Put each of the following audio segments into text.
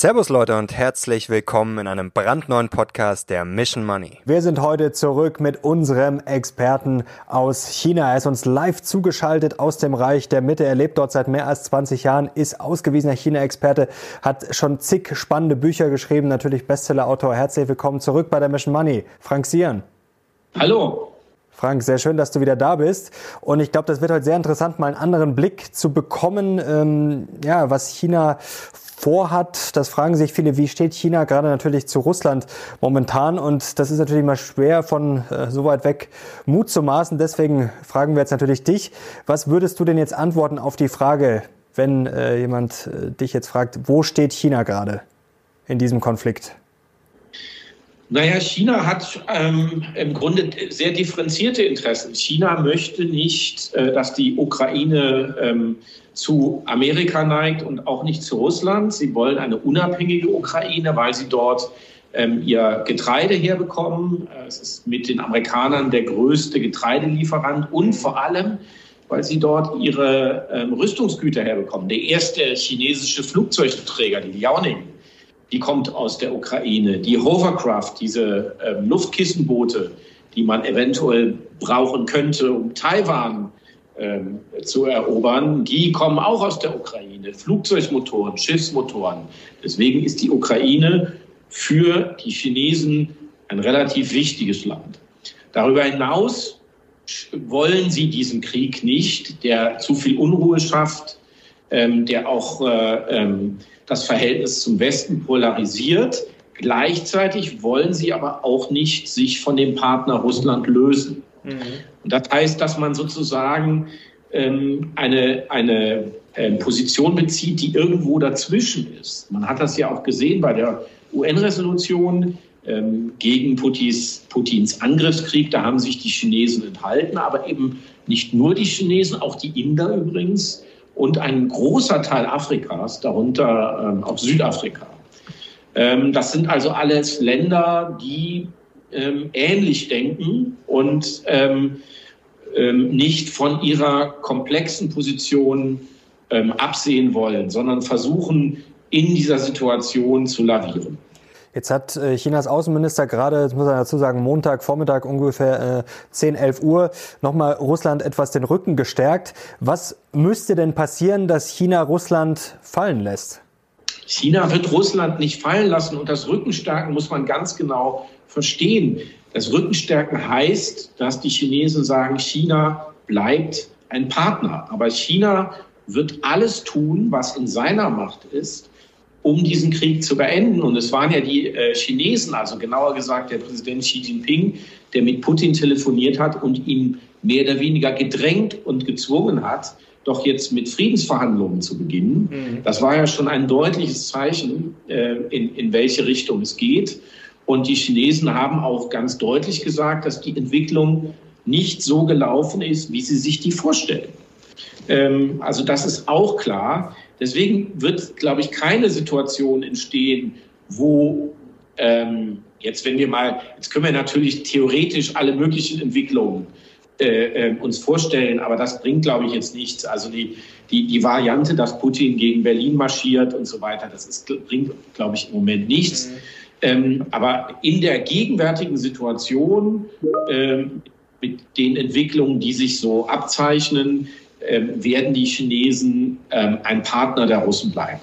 Servus Leute und herzlich willkommen in einem brandneuen Podcast der Mission Money. Wir sind heute zurück mit unserem Experten aus China. Er ist uns live zugeschaltet aus dem Reich der Mitte. Er lebt dort seit mehr als 20 Jahren, ist ausgewiesener China-Experte, hat schon zig spannende Bücher geschrieben, natürlich Bestseller-Autor. Herzlich willkommen zurück bei der Mission Money. Frank Sieren. Hallo. Frank, sehr schön, dass du wieder da bist. Und ich glaube, das wird heute sehr interessant, mal einen anderen Blick zu bekommen, ähm, ja, was China vorhat. Das fragen sich viele, wie steht China gerade natürlich zu Russland momentan? Und das ist natürlich mal schwer von äh, so weit weg Mut zu maßen. Deswegen fragen wir jetzt natürlich dich. Was würdest du denn jetzt antworten auf die Frage, wenn äh, jemand äh, dich jetzt fragt, wo steht China gerade in diesem Konflikt? Naja, China hat ähm, im Grunde sehr differenzierte Interessen. China möchte nicht, äh, dass die Ukraine ähm, zu Amerika neigt und auch nicht zu Russland. Sie wollen eine unabhängige Ukraine, weil sie dort ähm, ihr Getreide herbekommen. Äh, es ist mit den Amerikanern der größte Getreidelieferant und vor allem, weil sie dort ihre ähm, Rüstungsgüter herbekommen. Der erste chinesische Flugzeugträger, die Liaoning, die kommt aus der Ukraine. Die Hovercraft, diese ähm, Luftkissenboote, die man eventuell brauchen könnte, um Taiwan ähm, zu erobern, die kommen auch aus der Ukraine. Flugzeugmotoren, Schiffsmotoren. Deswegen ist die Ukraine für die Chinesen ein relativ wichtiges Land. Darüber hinaus wollen sie diesen Krieg nicht, der zu viel Unruhe schafft, ähm, der auch äh, ähm, das Verhältnis zum Westen polarisiert. Gleichzeitig wollen sie aber auch nicht sich von dem Partner Russland lösen. Mhm. Das heißt, dass man sozusagen ähm, eine, eine äh, Position bezieht, die irgendwo dazwischen ist. Man hat das ja auch gesehen bei der UN-Resolution ähm, gegen Putins, Putins Angriffskrieg. Da haben sich die Chinesen enthalten, aber eben nicht nur die Chinesen, auch die Inder übrigens und ein großer Teil Afrikas, darunter ähm, auch Südafrika. Ähm, das sind also alles Länder, die ähm, ähnlich denken und ähm, ähm, nicht von ihrer komplexen Position ähm, absehen wollen, sondern versuchen, in dieser Situation zu lavieren. Jetzt hat äh, Chinas Außenminister gerade, das muss man dazu sagen, Montag, Vormittag ungefähr 10, äh, 11 Uhr nochmal Russland etwas den Rücken gestärkt. Was müsste denn passieren, dass China Russland fallen lässt? China wird Russland nicht fallen lassen und das Rückenstärken muss man ganz genau verstehen. Das Rückenstärken heißt, dass die Chinesen sagen, China bleibt ein Partner. Aber China wird alles tun, was in seiner Macht ist, um diesen Krieg zu beenden. Und es waren ja die äh, Chinesen, also genauer gesagt der Präsident Xi Jinping, der mit Putin telefoniert hat und ihn mehr oder weniger gedrängt und gezwungen hat, doch jetzt mit Friedensverhandlungen zu beginnen. Mhm. Das war ja schon ein deutliches Zeichen, äh, in, in welche Richtung es geht. Und die Chinesen haben auch ganz deutlich gesagt, dass die Entwicklung nicht so gelaufen ist, wie sie sich die vorstellen. Ähm, also das ist auch klar. Deswegen wird, glaube ich, keine Situation entstehen, wo ähm, jetzt, wenn wir mal, jetzt können wir natürlich theoretisch alle möglichen Entwicklungen äh, äh, uns vorstellen, aber das bringt, glaube ich, jetzt nichts. Also die, die, die Variante, dass Putin gegen Berlin marschiert und so weiter, das ist, bringt, glaube ich, im Moment nichts. Mhm. Ähm, aber in der gegenwärtigen Situation ähm, mit den Entwicklungen, die sich so abzeichnen, ähm, werden die Chinesen ähm, ein Partner der Russen bleiben.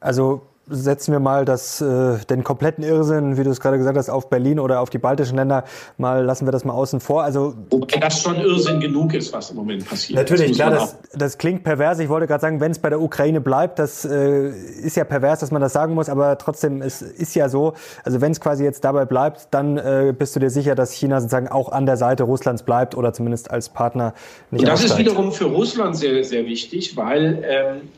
Also setzen wir mal das, äh, den kompletten Irrsinn, wie du es gerade gesagt hast, auf Berlin oder auf die baltischen Länder, mal lassen wir das mal außen vor. Also Wobei das schon Irrsinn genug ist, was im Moment passiert. Natürlich, das klar, das, das klingt pervers. Ich wollte gerade sagen, wenn es bei der Ukraine bleibt, das äh, ist ja pervers, dass man das sagen muss, aber trotzdem, es ist ja so, also wenn es quasi jetzt dabei bleibt, dann äh, bist du dir sicher, dass China sozusagen auch an der Seite Russlands bleibt oder zumindest als Partner nicht Und das aussteigt. ist wiederum für Russland sehr, sehr wichtig, weil ähm, äh, ähm,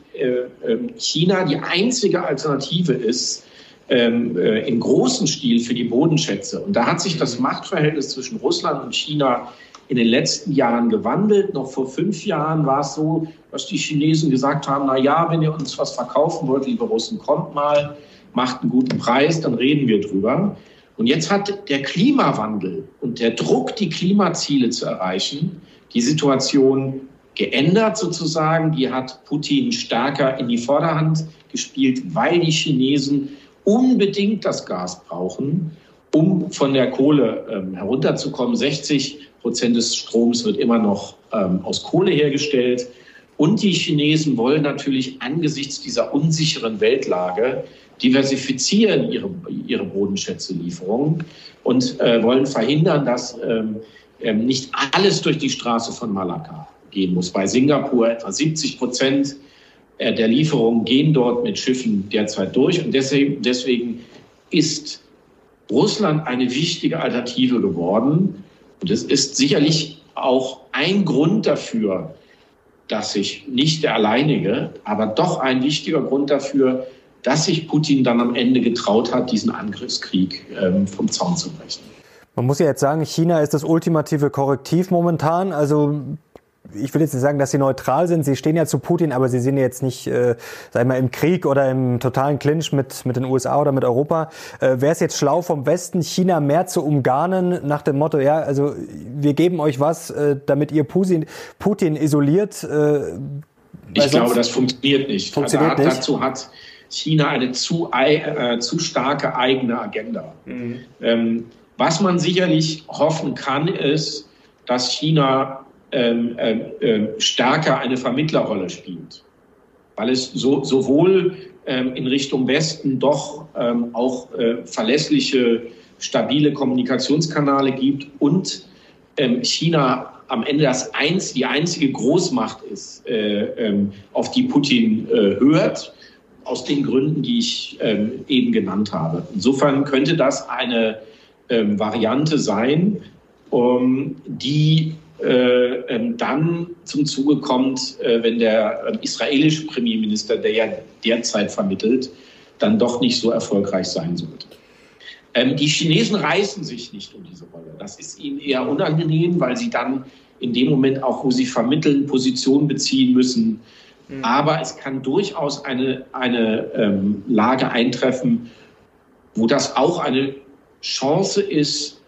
China die einzige Alternative ist ähm, äh, im großen Stil für die Bodenschätze. Und da hat sich das Machtverhältnis zwischen Russland und China in den letzten Jahren gewandelt. Noch vor fünf Jahren war es so, dass die Chinesen gesagt haben, na ja, wenn ihr uns was verkaufen wollt, liebe Russen, kommt mal, macht einen guten Preis, dann reden wir drüber. Und jetzt hat der Klimawandel und der Druck, die Klimaziele zu erreichen, die Situation geändert sozusagen. Die hat Putin stärker in die Vorderhand gespielt, weil die Chinesen unbedingt das Gas brauchen, um von der Kohle ähm, herunterzukommen. 60 Prozent des Stroms wird immer noch ähm, aus Kohle hergestellt. Und die Chinesen wollen natürlich angesichts dieser unsicheren Weltlage diversifizieren ihre, ihre Bodenschätzelieferungen und äh, wollen verhindern, dass ähm, ähm, nicht alles durch die Straße von Malakka gehen muss. Bei Singapur etwa 70 Prozent äh, der Lieferungen gehen dort mit Schiffen derzeit durch. Und deswegen, deswegen ist Russland eine wichtige Alternative geworden. Und es ist sicherlich auch ein Grund dafür, dass sich nicht der alleinige, aber doch ein wichtiger Grund dafür, dass sich Putin dann am Ende getraut hat, diesen Angriffskrieg ähm, vom Zaun zu brechen. Man muss ja jetzt sagen, China ist das ultimative Korrektiv momentan. Also ich will jetzt nicht sagen, dass sie neutral sind. Sie stehen ja zu Putin, aber sie sind jetzt nicht, äh, sag ich mal, im Krieg oder im totalen Clinch mit, mit den USA oder mit Europa. Äh, Wäre es jetzt schlau vom Westen, China mehr zu umgarnen nach dem Motto, ja, also wir geben euch was, äh, damit ihr Putin, Putin isoliert? Äh, ich glaube, das funktioniert nicht. Funktioniert also, nicht. Dazu hat China eine zu, äh, zu starke eigene Agenda. Mhm. Ähm, was man sicherlich hoffen kann, ist, dass China ähm, äh, stärker eine Vermittlerrolle spielt, weil es so, sowohl ähm, in Richtung Westen doch ähm, auch äh, verlässliche, stabile Kommunikationskanäle gibt und ähm, China am Ende das eins, die einzige Großmacht ist, äh, ähm, auf die Putin äh, hört, aus den Gründen, die ich eben genannt habe. Insofern könnte das eine Variante sein, die dann zum Zuge kommt, äh, wenn der äh, israelische Premierminister, der ja derzeit vermittelt, dann doch nicht so erfolgreich sein sollte. Ähm, die Chinesen reißen sich nicht um diese Rolle. Das ist ihnen eher unangenehm, weil sie dann in dem Moment auch, wo sie vermitteln, Position beziehen müssen. Mhm. Aber es kann durchaus eine, eine ähm, Lage eintreffen, wo das auch eine Chance ist,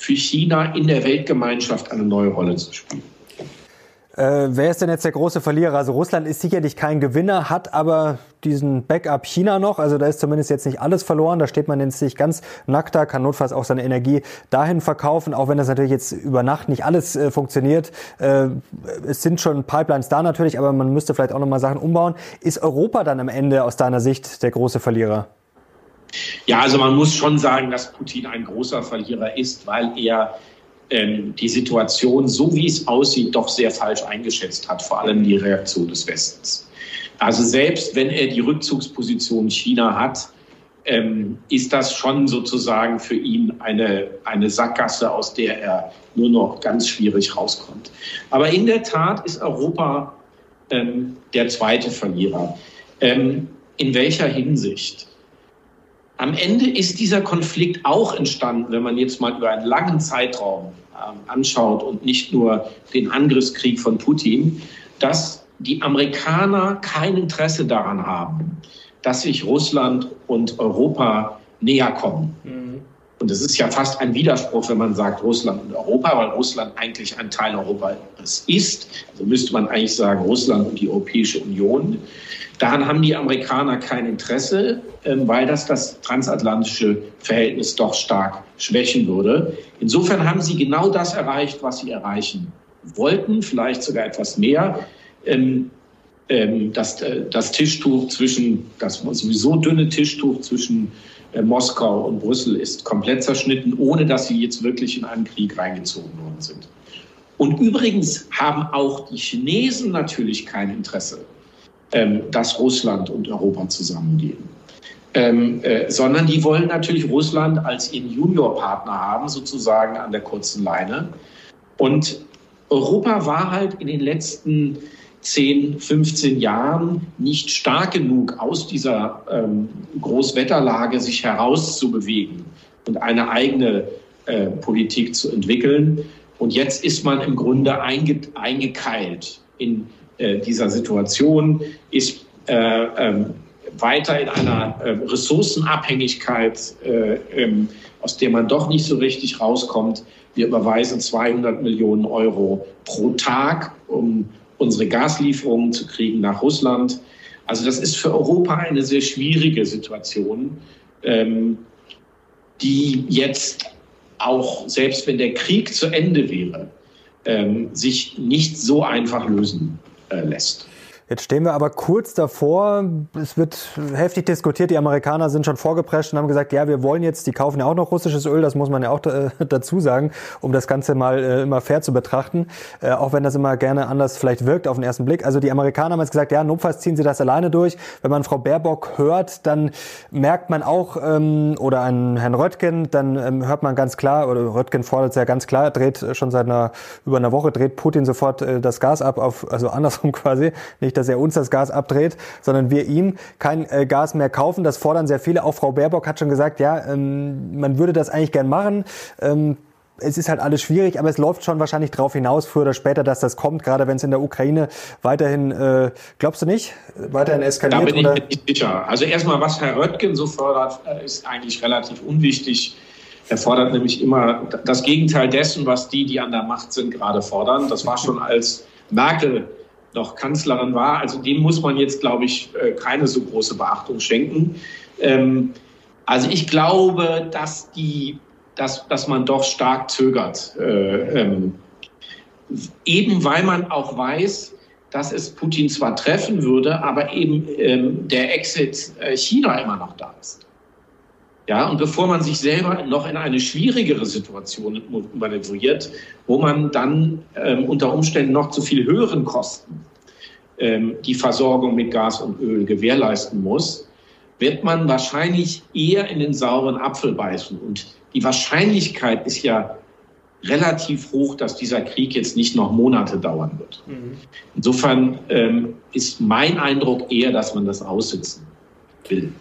für China in der Weltgemeinschaft eine neue Rolle zu spielen. Äh, wer ist denn jetzt der große Verlierer? Also Russland ist sicherlich kein Gewinner, hat aber diesen Backup China noch. Also da ist zumindest jetzt nicht alles verloren. Da steht man jetzt nicht ganz nackt da, kann notfalls auch seine Energie dahin verkaufen, auch wenn das natürlich jetzt über Nacht nicht alles äh, funktioniert. Äh, es sind schon Pipelines da natürlich, aber man müsste vielleicht auch nochmal Sachen umbauen. Ist Europa dann am Ende aus deiner Sicht der große Verlierer? Ja, also man muss schon sagen, dass Putin ein großer Verlierer ist, weil er ähm, die Situation, so wie es aussieht, doch sehr falsch eingeschätzt hat, vor allem die Reaktion des Westens. Also selbst wenn er die Rückzugsposition China hat, ähm, ist das schon sozusagen für ihn eine, eine Sackgasse, aus der er nur noch ganz schwierig rauskommt. Aber in der Tat ist Europa ähm, der zweite Verlierer. Ähm, in welcher Hinsicht? Am Ende ist dieser Konflikt auch entstanden, wenn man jetzt mal über einen langen Zeitraum äh, anschaut und nicht nur den Angriffskrieg von Putin, dass die Amerikaner kein Interesse daran haben, dass sich Russland und Europa näher kommen. Mhm. Und es ist ja fast ein Widerspruch, wenn man sagt Russland und Europa, weil Russland eigentlich ein Teil Europas ist. Also müsste man eigentlich sagen Russland und die Europäische Union. Daran haben die Amerikaner kein Interesse, ähm, weil das das transatlantische Verhältnis doch stark schwächen würde. Insofern haben sie genau das erreicht, was sie erreichen wollten, vielleicht sogar etwas mehr. Ähm, ähm, das, äh, das Tischtuch zwischen, das sowieso dünne Tischtuch zwischen Moskau und Brüssel ist komplett zerschnitten, ohne dass sie jetzt wirklich in einen Krieg reingezogen worden sind. Und übrigens haben auch die Chinesen natürlich kein Interesse ähm, dass Russland und Europa zusammengehen. Ähm, äh, sondern die wollen natürlich Russland als ihren Juniorpartner haben, sozusagen an der kurzen Leine. Und Europa war halt in den letzten 10, 15 Jahren nicht stark genug aus dieser ähm, Großwetterlage sich herauszubewegen und eine eigene äh, Politik zu entwickeln. Und jetzt ist man im Grunde einge eingekeilt in äh, dieser Situation, ist äh, ähm, weiter in einer äh, Ressourcenabhängigkeit, äh, ähm, aus der man doch nicht so richtig rauskommt. Wir überweisen 200 Millionen Euro pro Tag, um unsere Gaslieferungen zu kriegen nach Russland. Also das ist für Europa eine sehr schwierige Situation, ähm, die jetzt auch, selbst wenn der Krieg zu Ende wäre, ähm, sich nicht so einfach lösen äh, lässt. Jetzt stehen wir aber kurz davor. Es wird heftig diskutiert. Die Amerikaner sind schon vorgeprescht und haben gesagt, ja, wir wollen jetzt, die kaufen ja auch noch russisches Öl, das muss man ja auch äh, dazu sagen, um das Ganze mal äh, immer fair zu betrachten. Äh, auch wenn das immer gerne anders vielleicht wirkt auf den ersten Blick. Also die Amerikaner haben jetzt gesagt, ja, notfalls ziehen sie das alleine durch. Wenn man Frau Baerbock hört, dann merkt man auch, ähm, oder einen Herrn Röttgen, dann ähm, hört man ganz klar, oder Röttgen fordert es ja ganz klar, dreht schon seit einer, über einer Woche, dreht Putin sofort äh, das Gas ab, auf, also andersrum quasi. Nicht, dass er uns das Gas abdreht, sondern wir ihm kein äh, Gas mehr kaufen. Das fordern sehr viele. Auch Frau Baerbock hat schon gesagt, ja, ähm, man würde das eigentlich gern machen. Ähm, es ist halt alles schwierig, aber es läuft schon wahrscheinlich darauf hinaus, früher oder später, dass das kommt, gerade wenn es in der Ukraine weiterhin, äh, glaubst du nicht, weiterhin eskaliert? Da bin oder? ich nicht sicher. Also erstmal, was Herr Röttgen so fördert, äh, ist eigentlich relativ unwichtig. Er fordert nämlich immer das Gegenteil dessen, was die, die an der Macht sind, gerade fordern. Das war schon als Merkel noch Kanzlerin war. Also dem muss man jetzt, glaube ich, äh, keine so große Beachtung schenken. Ähm, also ich glaube, dass, die, dass, dass man doch stark zögert. Äh, ähm, eben weil man auch weiß, dass es Putin zwar treffen würde, aber eben ähm, der Exit äh, China immer noch da ist. Ja, und bevor man sich selber noch in eine schwierigere Situation manövriert, wo man dann ähm, unter Umständen noch zu viel höheren Kosten ähm, die Versorgung mit Gas und Öl gewährleisten muss, wird man wahrscheinlich eher in den sauren Apfel beißen. Und die Wahrscheinlichkeit ist ja relativ hoch, dass dieser Krieg jetzt nicht noch Monate dauern wird. Mhm. Insofern ähm, ist mein Eindruck eher, dass man das aussitzen will.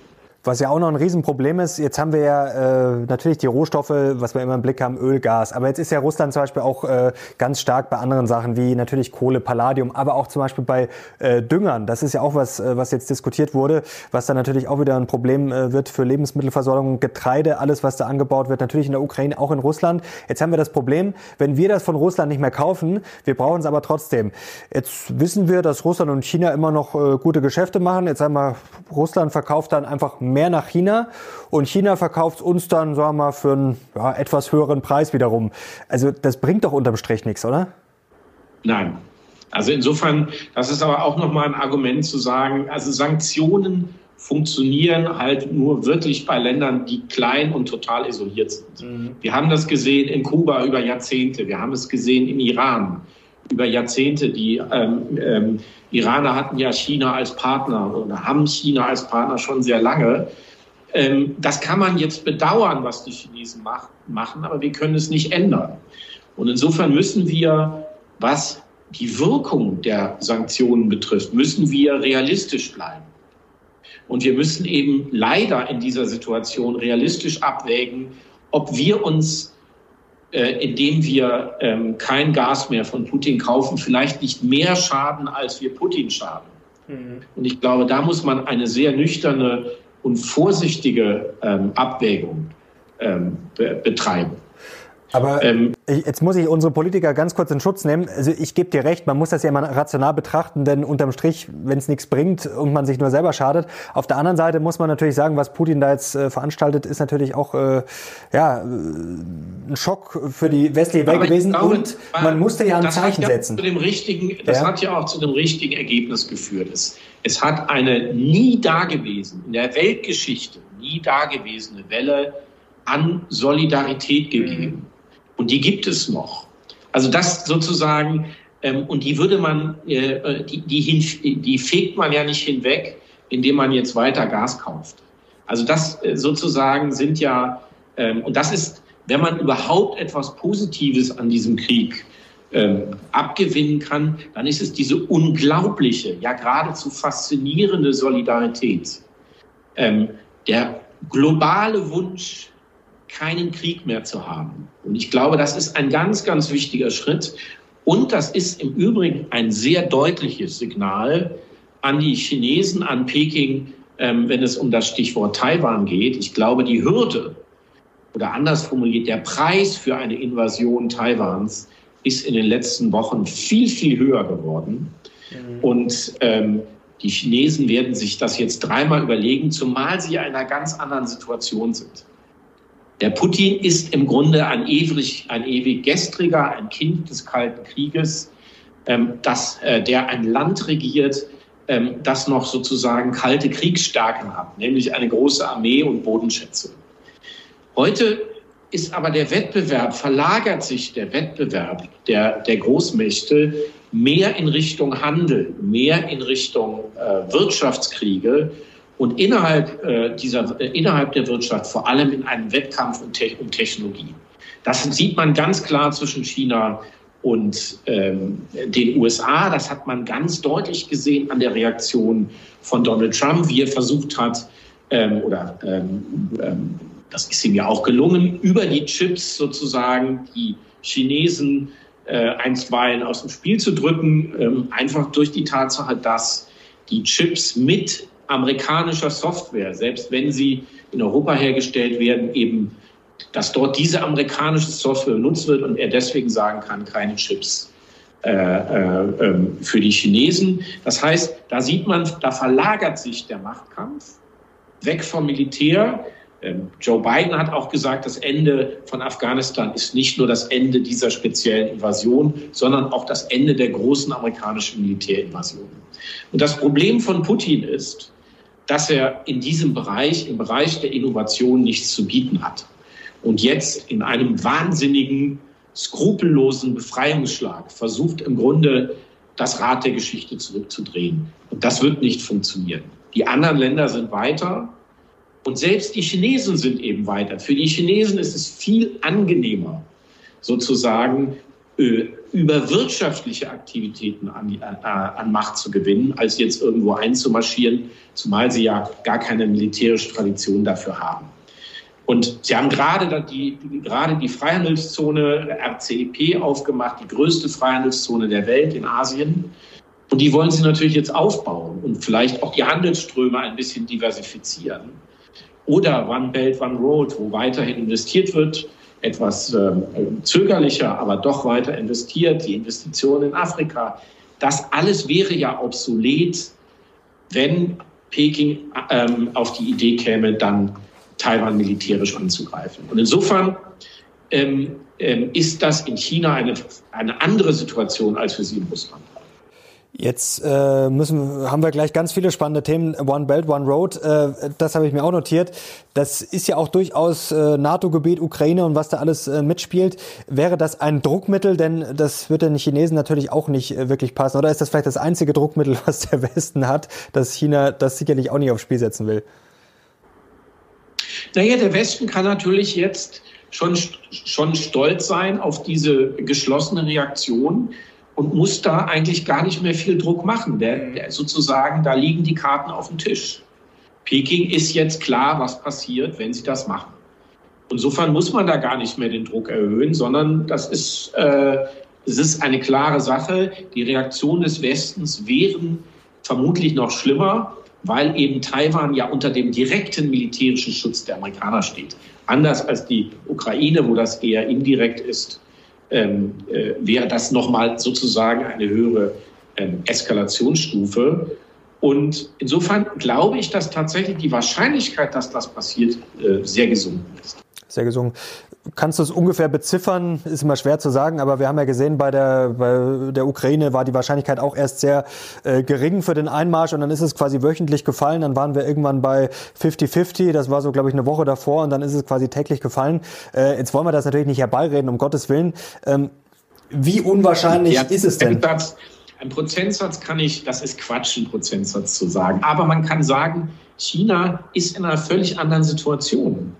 Was ja auch noch ein Riesenproblem ist, jetzt haben wir ja äh, natürlich die Rohstoffe, was wir immer im Blick haben, Öl, Gas. Aber jetzt ist ja Russland zum Beispiel auch äh, ganz stark bei anderen Sachen wie natürlich Kohle, Palladium, aber auch zum Beispiel bei äh, Düngern. Das ist ja auch was, äh, was jetzt diskutiert wurde, was dann natürlich auch wieder ein Problem äh, wird für Lebensmittelversorgung, Getreide, alles, was da angebaut wird, natürlich in der Ukraine, auch in Russland. Jetzt haben wir das Problem, wenn wir das von Russland nicht mehr kaufen, wir brauchen es aber trotzdem. Jetzt wissen wir, dass Russland und China immer noch äh, gute Geschäfte machen. Jetzt haben wir, Russland verkauft dann einfach mehr nach China und China verkauft uns dann, sagen wir mal, für einen ja, etwas höheren Preis wiederum. Also das bringt doch unterm Strich nichts, oder? Nein. Also insofern, das ist aber auch nochmal ein Argument zu sagen, also Sanktionen funktionieren halt nur wirklich bei Ländern, die klein und total isoliert sind. Mhm. Wir haben das gesehen in Kuba über Jahrzehnte, wir haben es gesehen im Iran über Jahrzehnte. Die ähm, ähm, Iraner hatten ja China als Partner oder haben China als Partner schon sehr lange. Ähm, das kann man jetzt bedauern, was die Chinesen mach, machen, aber wir können es nicht ändern. Und insofern müssen wir, was die Wirkung der Sanktionen betrifft, müssen wir realistisch bleiben. Und wir müssen eben leider in dieser Situation realistisch abwägen, ob wir uns indem wir ähm, kein Gas mehr von Putin kaufen, vielleicht nicht mehr schaden, als wir Putin schaden. Mhm. Und ich glaube, da muss man eine sehr nüchterne und vorsichtige ähm, Abwägung ähm, be betreiben. Aber ähm, jetzt muss ich unsere Politiker ganz kurz in Schutz nehmen. Also ich gebe dir recht, man muss das ja mal rational betrachten, denn unterm Strich, wenn es nichts bringt und man sich nur selber schadet. Auf der anderen Seite muss man natürlich sagen, was Putin da jetzt äh, veranstaltet, ist natürlich auch äh, ja, äh, ein Schock für die westliche Welt gewesen. Glaube, und man musste ja ein Zeichen ja setzen. Zu dem richtigen, das ja? hat ja auch zu dem richtigen Ergebnis geführt. Es, es hat eine nie dagewesen, in der Weltgeschichte nie dagewesene Welle an Solidarität gegeben. Mhm und die gibt es noch. Also das sozusagen, ähm, und die würde man, äh, die, die, hin, die fegt man ja nicht hinweg, indem man jetzt weiter Gas kauft. Also das äh, sozusagen sind ja, ähm, und das ist, wenn man überhaupt etwas Positives an diesem Krieg ähm, abgewinnen kann, dann ist es diese unglaubliche, ja geradezu faszinierende Solidarität. Ähm, der globale Wunsch keinen Krieg mehr zu haben. Und ich glaube, das ist ein ganz, ganz wichtiger Schritt. Und das ist im Übrigen ein sehr deutliches Signal an die Chinesen, an Peking, ähm, wenn es um das Stichwort Taiwan geht. Ich glaube, die Hürde oder anders formuliert, der Preis für eine Invasion Taiwans ist in den letzten Wochen viel, viel höher geworden. Mhm. Und ähm, Die Chinesen werden sich das jetzt dreimal überlegen, zumal sie in einer ganz anderen Situation sind. Der Putin ist im Grunde ein ewig, ein ewig gestriger, ein Kind des Kalten Krieges, ähm, das, äh, der ein Land regiert, ähm, das noch sozusagen kalte Kriegsstärken hat, nämlich eine große Armee und Bodenschätze. Heute ist aber der Wettbewerb, verlagert sich der Wettbewerb der, der Großmächte mehr in Richtung Handel, mehr in Richtung äh, Wirtschaftskriege und innerhalb, äh, dieser, äh, innerhalb der Wirtschaft vor allem in einem Wettkampf um, Te um Technologie. Das sieht man ganz klar zwischen China und ähm, den USA. Das hat man ganz deutlich gesehen an der Reaktion von Donald Trump, wie er versucht hat, ähm, oder ähm, ähm das ist ihm ja auch gelungen, über die Chips sozusagen die Chinesen äh, einstweilen aus dem Spiel zu drücken, ähm, einfach durch die Tatsache, dass die Chips mit amerikanischer Software, selbst wenn sie in Europa hergestellt werden, eben, dass dort diese amerikanische Software benutzt wird und er deswegen sagen kann, keine Chips äh, äh, ähm, für die Chinesen. Das heißt, da sieht man, da verlagert sich der Machtkampf weg vom Militär ähm, Joe Biden hat auch gesagt, das Ende von Afghanistan ist nicht nur das Ende dieser speziellen Invasion, sondern auch das Ende der großen amerikanischen Militärinvasion. Und das Problem von Putin ist, dass er in diesem Bereich, im Bereich der Innovation nichts zu bieten hat. Und jetzt in einem wahnsinnigen, skrupellosen Befreiungsschlag versucht im Grunde das Rad der Geschichte zurückzudrehen. Und das wird nicht funktionieren. Die anderen Länder sind weiter. Und selbst die Chinesen sind eben weiter. Für die Chinesen ist es viel angenehmer, sozusagen über wirtschaftliche Aktivitäten an, äh, an, Macht zu gewinnen, als jetzt irgendwo einzumarschieren, zumal sie ja gar keine militärische Tradition dafür haben. Und sie haben gerade die, gerade die Freihandelszone RCEP aufgemacht, die größte Freihandelszone der Welt in Asien. Und die wollen sie natürlich jetzt aufbauen und vielleicht auch die Handelsströme ein bisschen diversifizieren. Oder One Belt, One Road, wo weiterhin investiert wird, etwas äh, zögerlicher, aber doch weiter investiert, die Investitionen in Afrika. Das alles wäre ja obsolet, wenn Peking ähm, auf die Idee käme, dann Taiwan militärisch anzugreifen. Und insofern ähm, ähm, ist das in China eine, eine andere Situation als für Sie in Russland. Jetzt äh, müssen, haben wir gleich ganz viele spannende Themen. One Belt, One Road, äh, das habe ich mir auch notiert. Das ist ja auch durchaus äh, NATO-Gebiet, Ukraine und was da alles äh, mitspielt. Wäre das ein Druckmittel? Denn das wird den Chinesen natürlich auch nicht äh, wirklich passen. Oder ist das vielleicht das einzige Druckmittel, was der Westen hat, dass China das sicherlich auch nicht aufs Spiel setzen will? Naja, der Westen kann natürlich jetzt schon, schon stolz sein auf diese geschlossene Reaktion und muss da eigentlich gar nicht mehr viel Druck machen. Der, der sozusagen, da liegen die Karten auf dem Tisch. Peking ist jetzt klar, was passiert, wenn sie das machen. Insofern muss man da gar nicht mehr den Druck erhöhen, sondern das ist, äh, es ist eine klare Sache. Die Reaktion des Westens wären vermutlich noch schlimmer, weil eben Taiwan ja unter dem direkten militärischen Schutz der Amerikaner steht. Anders als die Ukraine, wo das eher indirekt ist ähm, äh, wäre das nochmal sozusagen eine höhere ähm, Eskalationsstufe. Und insofern glaube ich, dass tatsächlich die Wahrscheinlichkeit, dass das passiert, äh, sehr gesunken ist. Sehr gesunken. Kannst du es ungefähr beziffern? Ist immer schwer zu sagen, aber wir haben ja gesehen, bei der, bei der Ukraine war die Wahrscheinlichkeit auch erst sehr äh, gering für den Einmarsch und dann ist es quasi wöchentlich gefallen. Dann waren wir irgendwann bei 50-50. Das war so, glaube ich, eine Woche davor und dann ist es quasi täglich gefallen. Äh, jetzt wollen wir das natürlich nicht herbeireden, um Gottes Willen. Ähm, wie unwahrscheinlich ja, ist es denn? Ein Prozentsatz kann ich, das ist Quatsch, ein Prozentsatz zu sagen. Aber man kann sagen, China ist in einer völlig anderen Situation.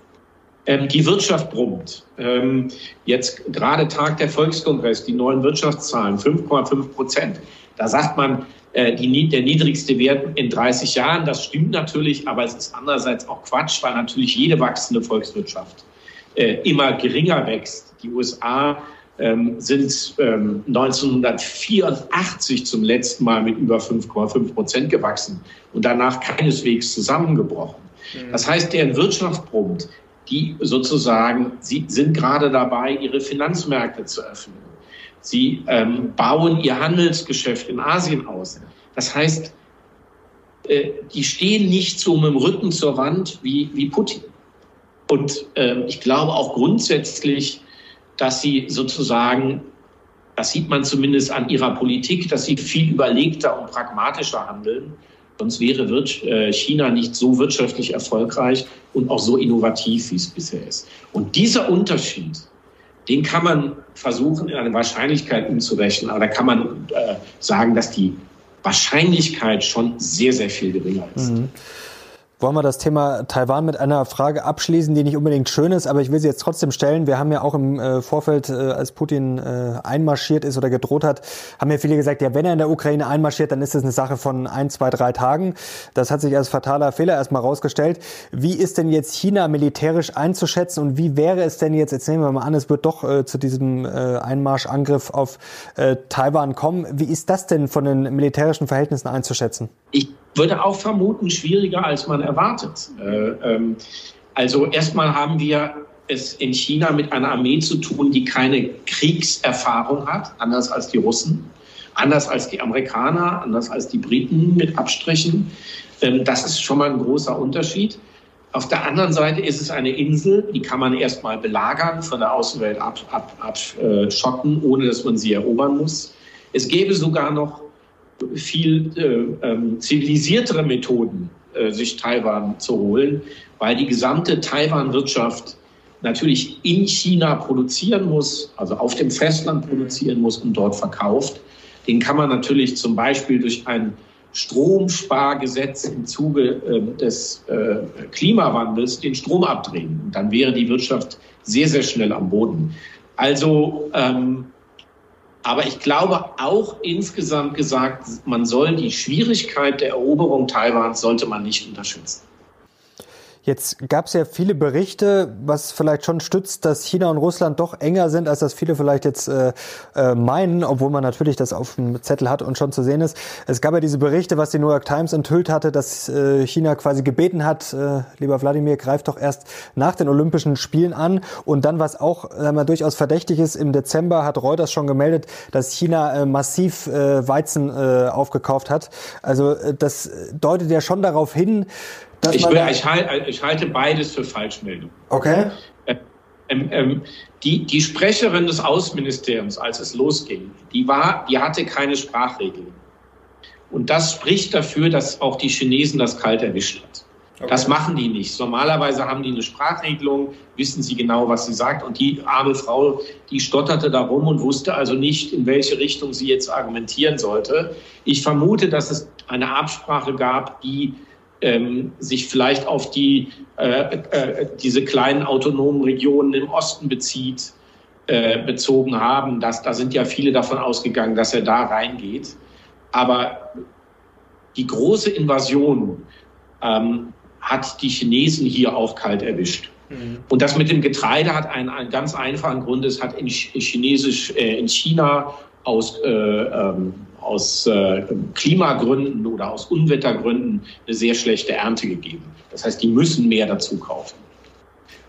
Ähm, die Wirtschaft brummt. Ähm, jetzt gerade Tag der Volkskongress, die neuen Wirtschaftszahlen, 5,5 Prozent. Da sagt man, äh, die, der niedrigste Wert in 30 Jahren. Das stimmt natürlich, aber es ist andererseits auch Quatsch, weil natürlich jede wachsende Volkswirtschaft äh, immer geringer wächst. Die USA ähm, sind ähm, 1984 zum letzten Mal mit über 5,5 Prozent gewachsen und danach keineswegs zusammengebrochen. Mhm. Das heißt, deren Wirtschaft brummt die sozusagen, sie sind gerade dabei, ihre Finanzmärkte zu öffnen. Sie ähm, bauen ihr Handelsgeschäft in Asien aus. Das heißt, äh, die stehen nicht so mit dem Rücken zur Wand wie, wie Putin. Und äh, ich glaube auch grundsätzlich, dass sie sozusagen, das sieht man zumindest an ihrer Politik, dass sie viel überlegter und pragmatischer handeln. Sonst wäre äh, China nicht so wirtschaftlich erfolgreich und auch so innovativ, wie es bisher ist. Und dieser Unterschied, den kann man versuchen, in eine Wahrscheinlichkeit umzurechnen. Aber da kann man äh, sagen, dass die Wahrscheinlichkeit schon sehr, sehr viel geringer ist. Mhm. Wollen wir das Thema Taiwan mit einer Frage abschließen, die nicht unbedingt schön ist, aber ich will sie jetzt trotzdem stellen. Wir haben ja auch im äh, Vorfeld, äh, als Putin äh, einmarschiert ist oder gedroht hat, haben ja viele gesagt, ja, wenn er in der Ukraine einmarschiert, dann ist es eine Sache von ein, zwei, drei Tagen. Das hat sich als fataler Fehler erstmal rausgestellt. Wie ist denn jetzt China militärisch einzuschätzen und wie wäre es denn jetzt, jetzt nehmen wir mal an, es wird doch äh, zu diesem äh, Einmarschangriff auf äh, Taiwan kommen. Wie ist das denn von den militärischen Verhältnissen einzuschätzen? Ich würde auch vermuten, schwieriger als man erwartet. Äh, ähm, also erstmal haben wir es in China mit einer Armee zu tun, die keine Kriegserfahrung hat, anders als die Russen, anders als die Amerikaner, anders als die Briten mit Abstrichen. Ähm, das ist schon mal ein großer Unterschied. Auf der anderen Seite ist es eine Insel, die kann man erstmal belagern, von der Außenwelt abschotten, ab, ab, ohne dass man sie erobern muss. Es gäbe sogar noch viel äh, ähm, zivilisiertere Methoden, äh, sich Taiwan zu holen, weil die gesamte Taiwan-Wirtschaft natürlich in China produzieren muss, also auf dem Festland produzieren muss und dort verkauft. Den kann man natürlich zum Beispiel durch ein Stromspargesetz im Zuge äh, des äh, Klimawandels den Strom abdrehen. Und dann wäre die Wirtschaft sehr, sehr schnell am Boden. Also ähm, aber ich glaube auch insgesamt gesagt, man soll die Schwierigkeit der Eroberung Taiwans sollte man nicht unterschätzen. Jetzt gab es ja viele Berichte, was vielleicht schon stützt, dass China und Russland doch enger sind, als das viele vielleicht jetzt äh, äh, meinen, obwohl man natürlich das auf dem Zettel hat und schon zu sehen ist. Es gab ja diese Berichte, was die New York Times enthüllt hatte, dass äh, China quasi gebeten hat, äh, lieber Wladimir, greift doch erst nach den Olympischen Spielen an. Und dann, was auch sagen wir, durchaus verdächtig ist, im Dezember hat Reuters schon gemeldet, dass China äh, massiv äh, Weizen äh, aufgekauft hat. Also äh, das deutet ja schon darauf hin, ich, will, ich, halte, ich, halte beides für Falschmeldung. Okay. Ähm, ähm, die, die Sprecherin des Außenministeriums, als es losging, die, war, die hatte keine Sprachregeln. Und das spricht dafür, dass auch die Chinesen das kalt erwischt hat. Okay. Das machen die nicht. Normalerweise haben die eine Sprachregelung, wissen sie genau, was sie sagt. Und die arme Frau, die stotterte da rum und wusste also nicht, in welche Richtung sie jetzt argumentieren sollte. Ich vermute, dass es eine Absprache gab, die ähm, sich vielleicht auf die, äh, äh, diese kleinen autonomen Regionen im Osten bezieht, äh, bezogen haben. Das, da sind ja viele davon ausgegangen, dass er da reingeht. Aber die große Invasion ähm, hat die Chinesen hier auch kalt erwischt. Mhm. Und das mit dem Getreide hat einen, einen ganz einfachen Grund. Es hat in Chinesisch, äh, in China aus äh, ähm, aus äh, Klimagründen oder aus Unwettergründen eine sehr schlechte Ernte gegeben. Das heißt, die müssen mehr dazu kaufen.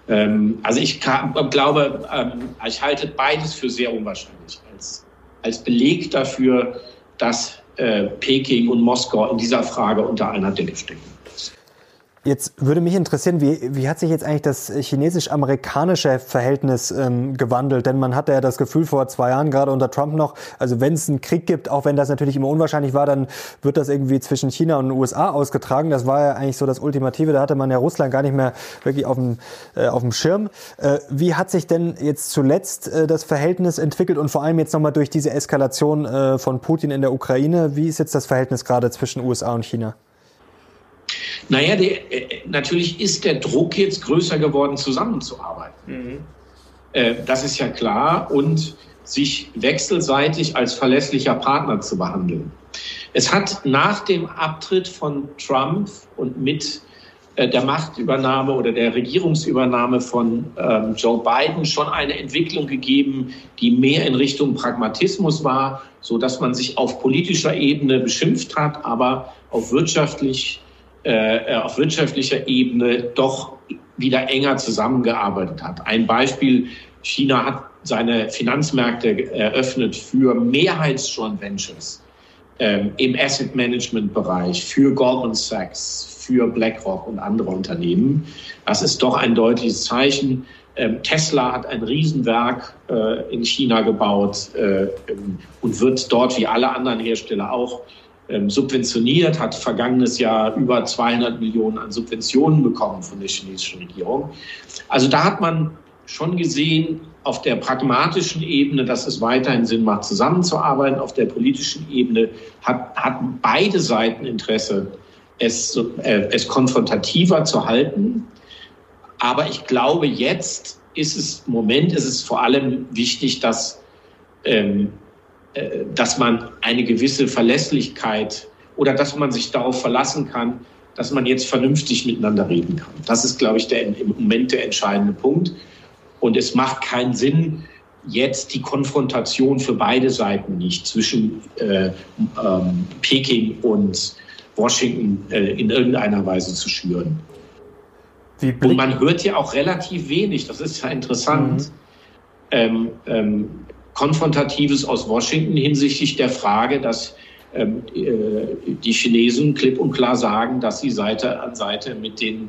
Ähm, also ich kann, glaube, ähm, ich halte beides für sehr unwahrscheinlich als, als Beleg dafür, dass äh, Peking und Moskau in dieser Frage unter einer Decke stecken. Jetzt würde mich interessieren, wie, wie hat sich jetzt eigentlich das chinesisch-amerikanische Verhältnis ähm, gewandelt? Denn man hatte ja das Gefühl vor zwei Jahren, gerade unter Trump noch, also wenn es einen Krieg gibt, auch wenn das natürlich immer unwahrscheinlich war, dann wird das irgendwie zwischen China und den USA ausgetragen. Das war ja eigentlich so das Ultimative. Da hatte man ja Russland gar nicht mehr wirklich auf dem, äh, auf dem Schirm. Äh, wie hat sich denn jetzt zuletzt äh, das Verhältnis entwickelt und vor allem jetzt nochmal durch diese Eskalation äh, von Putin in der Ukraine? Wie ist jetzt das Verhältnis gerade zwischen USA und China? Naja, der, äh, natürlich ist der Druck jetzt größer geworden, zusammenzuarbeiten. Mhm. Äh, das ist ja klar. Und sich wechselseitig als verlässlicher Partner zu behandeln. Es hat nach dem Abtritt von Trump und mit äh, der Machtübernahme oder der Regierungsübernahme von ähm, Joe Biden schon eine Entwicklung gegeben, die mehr in Richtung Pragmatismus war, so dass man sich auf politischer Ebene beschimpft hat, aber auf wirtschaftlich äh, auf wirtschaftlicher Ebene doch wieder enger zusammengearbeitet hat. Ein Beispiel, China hat seine Finanzmärkte eröffnet für Mehrheitsjoint Ventures. ähm, im Asset Management Bereich für Goldman Sachs, für BlackRock und andere Unternehmen. Das ist doch ein deutliches Zeichen. Ähm, Tesla hat ein Riesenwerk äh, in China gebaut äh, und wird dort wie alle anderen Hersteller auch subventioniert, hat vergangenes Jahr über 200 Millionen an Subventionen bekommen von der chinesischen Regierung. Also da hat man schon gesehen, auf der pragmatischen Ebene, dass es weiterhin Sinn macht, zusammenzuarbeiten. Auf der politischen Ebene hat, hatten beide Seiten Interesse, es, äh, es konfrontativer zu halten. Aber ich glaube, jetzt ist es, im Moment ist es vor allem wichtig, dass, ähm, äh, dass man eine gewisse Verlässlichkeit oder dass man sich darauf verlassen kann, dass man jetzt vernünftig miteinander reden kann. Das ist, glaube ich, der, im Moment der entscheidende Punkt. Und es macht keinen Sinn, jetzt die Konfrontation für beide Seiten nicht zwischen äh, ähm, Peking und Washington äh, in irgendeiner Weise zu schüren. Und man hört ja auch relativ wenig, das ist ja interessant, mhm. ähm, ähm, Konfrontatives aus Washington hinsichtlich der Frage, dass ähm, äh, die Chinesen klipp und klar sagen, dass sie Seite an Seite mit den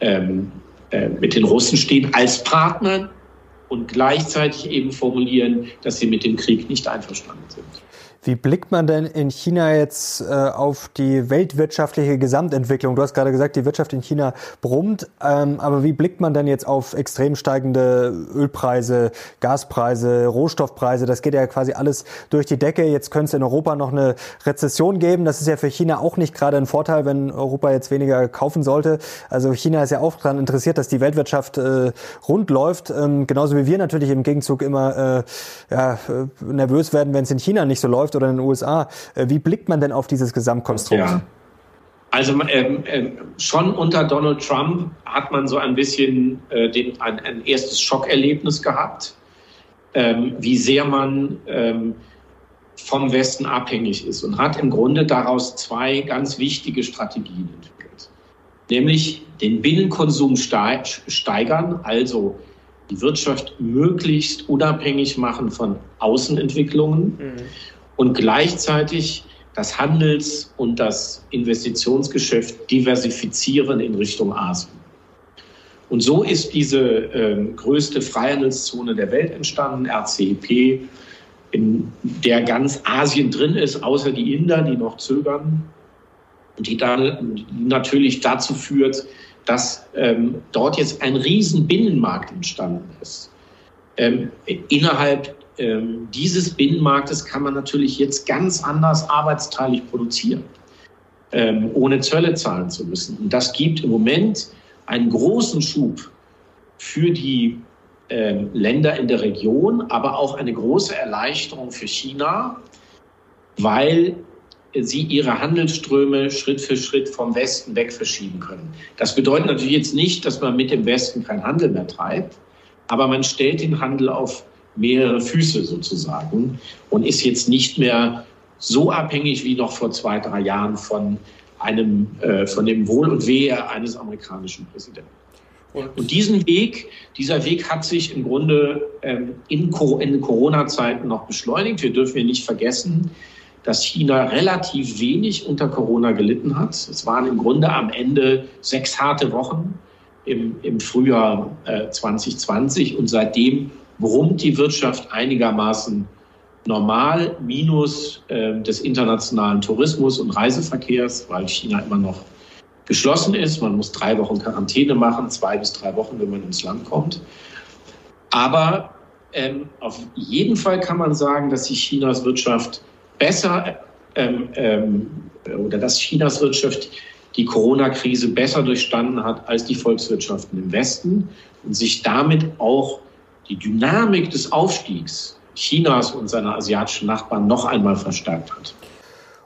ähm, äh, mit den Russen stehen als Partner und gleichzeitig eben formulieren, dass sie mit dem Krieg nicht einverstanden sind. Wie blickt man denn in China jetzt äh, auf die weltwirtschaftliche Gesamtentwicklung? Du hast gerade gesagt, die Wirtschaft in China brummt, ähm, aber wie blickt man denn jetzt auf extrem steigende Ölpreise, Gaspreise, Rohstoffpreise? Das geht ja quasi alles durch die Decke. Jetzt könnte es in Europa noch eine Rezession geben. Das ist ja für China auch nicht gerade ein Vorteil, wenn Europa jetzt weniger kaufen sollte. Also China ist ja auch daran interessiert, dass die Weltwirtschaft äh, rund läuft. Ähm, genauso wie wir natürlich im Gegenzug immer äh, ja, äh, nervös werden, wenn es in China nicht so läuft läuft oder in den USA. Äh, wie blickt man denn auf dieses Gesamtkonstrukt? Ja. Also ähm, ähm, schon unter Donald Trump hat man so ein bisschen äh, den, ein, ein, erstes Schockerlebnis gehabt, ähm, wie sehr man ähm, vom Westen abhängig ist und hat im Grunde daraus zwei ganz wichtige Strategien entwickelt. Nämlich den Binnenkonsum steigern, also die Wirtschaft möglichst unabhängig machen von Außenentwicklungen. Mhm und gleichzeitig das Handels- und das Investitionsgeschäft diversifizieren in Richtung Asien. Und so ist diese äh, größte Freihandelszone der Welt entstanden, RCEP, in der ganz Asien drin ist, außer die Inder, die noch zögern. Und die dann natürlich dazu führt, dass ähm, dort jetzt ein riesen Binnenmarkt entstanden ist. Ähm, innerhalb ähm, dieses Binnenmarktes kann man natürlich jetzt ganz anders arbeitsteilig produzieren, ähm, ohne Zölle zahlen zu müssen. Und das gibt im Moment einen großen Schub für die ähm, Länder in der Region, aber auch eine große Erleichterung für China, weil sie ihre Handelsströme Schritt für Schritt vom Westen weg verschieben können. Das bedeutet natürlich jetzt nicht, dass man mit dem Westen keinen Handel mehr treibt, aber man stellt den Handel auf mehrere Füße sozusagen und ist jetzt nicht mehr so abhängig wie noch vor zwei, drei Jahren von einem, äh, von dem Wohl und Wehe eines amerikanischen Präsidenten. Und diesen Weg, dieser Weg hat sich im Grunde ähm, in, in Corona-Zeiten noch beschleunigt. Wir dürfen ja nicht vergessen, dass China relativ wenig unter Corona gelitten hat. Es waren im Grunde am Ende sechs harte Wochen im, im Frühjahr äh, 2020 und seitdem brummt die Wirtschaft einigermaßen normal, minus äh, des internationalen Tourismus und Reiseverkehrs, weil China immer noch geschlossen ist. Man muss drei Wochen Quarantäne machen, zwei bis drei Wochen, wenn man ins Land kommt. Aber ähm, auf jeden Fall kann man sagen, dass sich Chinas Wirtschaft besser ähm, ähm, oder dass Chinas Wirtschaft die Corona-Krise besser durchstanden hat als die Volkswirtschaften im Westen und sich damit auch die Dynamik des Aufstiegs Chinas und seiner asiatischen Nachbarn noch einmal verstärkt hat.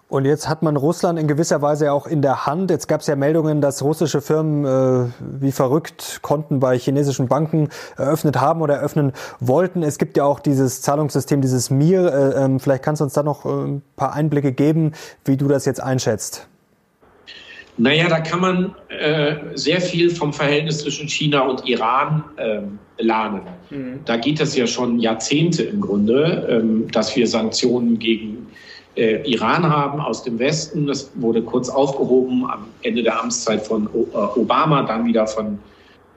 Und jetzt hat man Russland in gewisser Weise auch in der Hand. Jetzt gab es ja Meldungen, dass russische Firmen äh, wie verrückt Konten bei chinesischen Banken eröffnet haben oder eröffnen wollten. Es gibt ja auch dieses Zahlungssystem, dieses MIR. Äh, äh, vielleicht kannst du uns da noch äh, ein paar Einblicke geben, wie du das jetzt einschätzt. Naja, da kann man äh, sehr viel vom Verhältnis zwischen China und Iran ähm, lernen. Mhm. Da geht es ja schon Jahrzehnte im Grunde, ähm, dass wir Sanktionen gegen äh, Iran haben aus dem Westen. Das wurde kurz aufgehoben am Ende der Amtszeit von äh, Obama, dann wieder von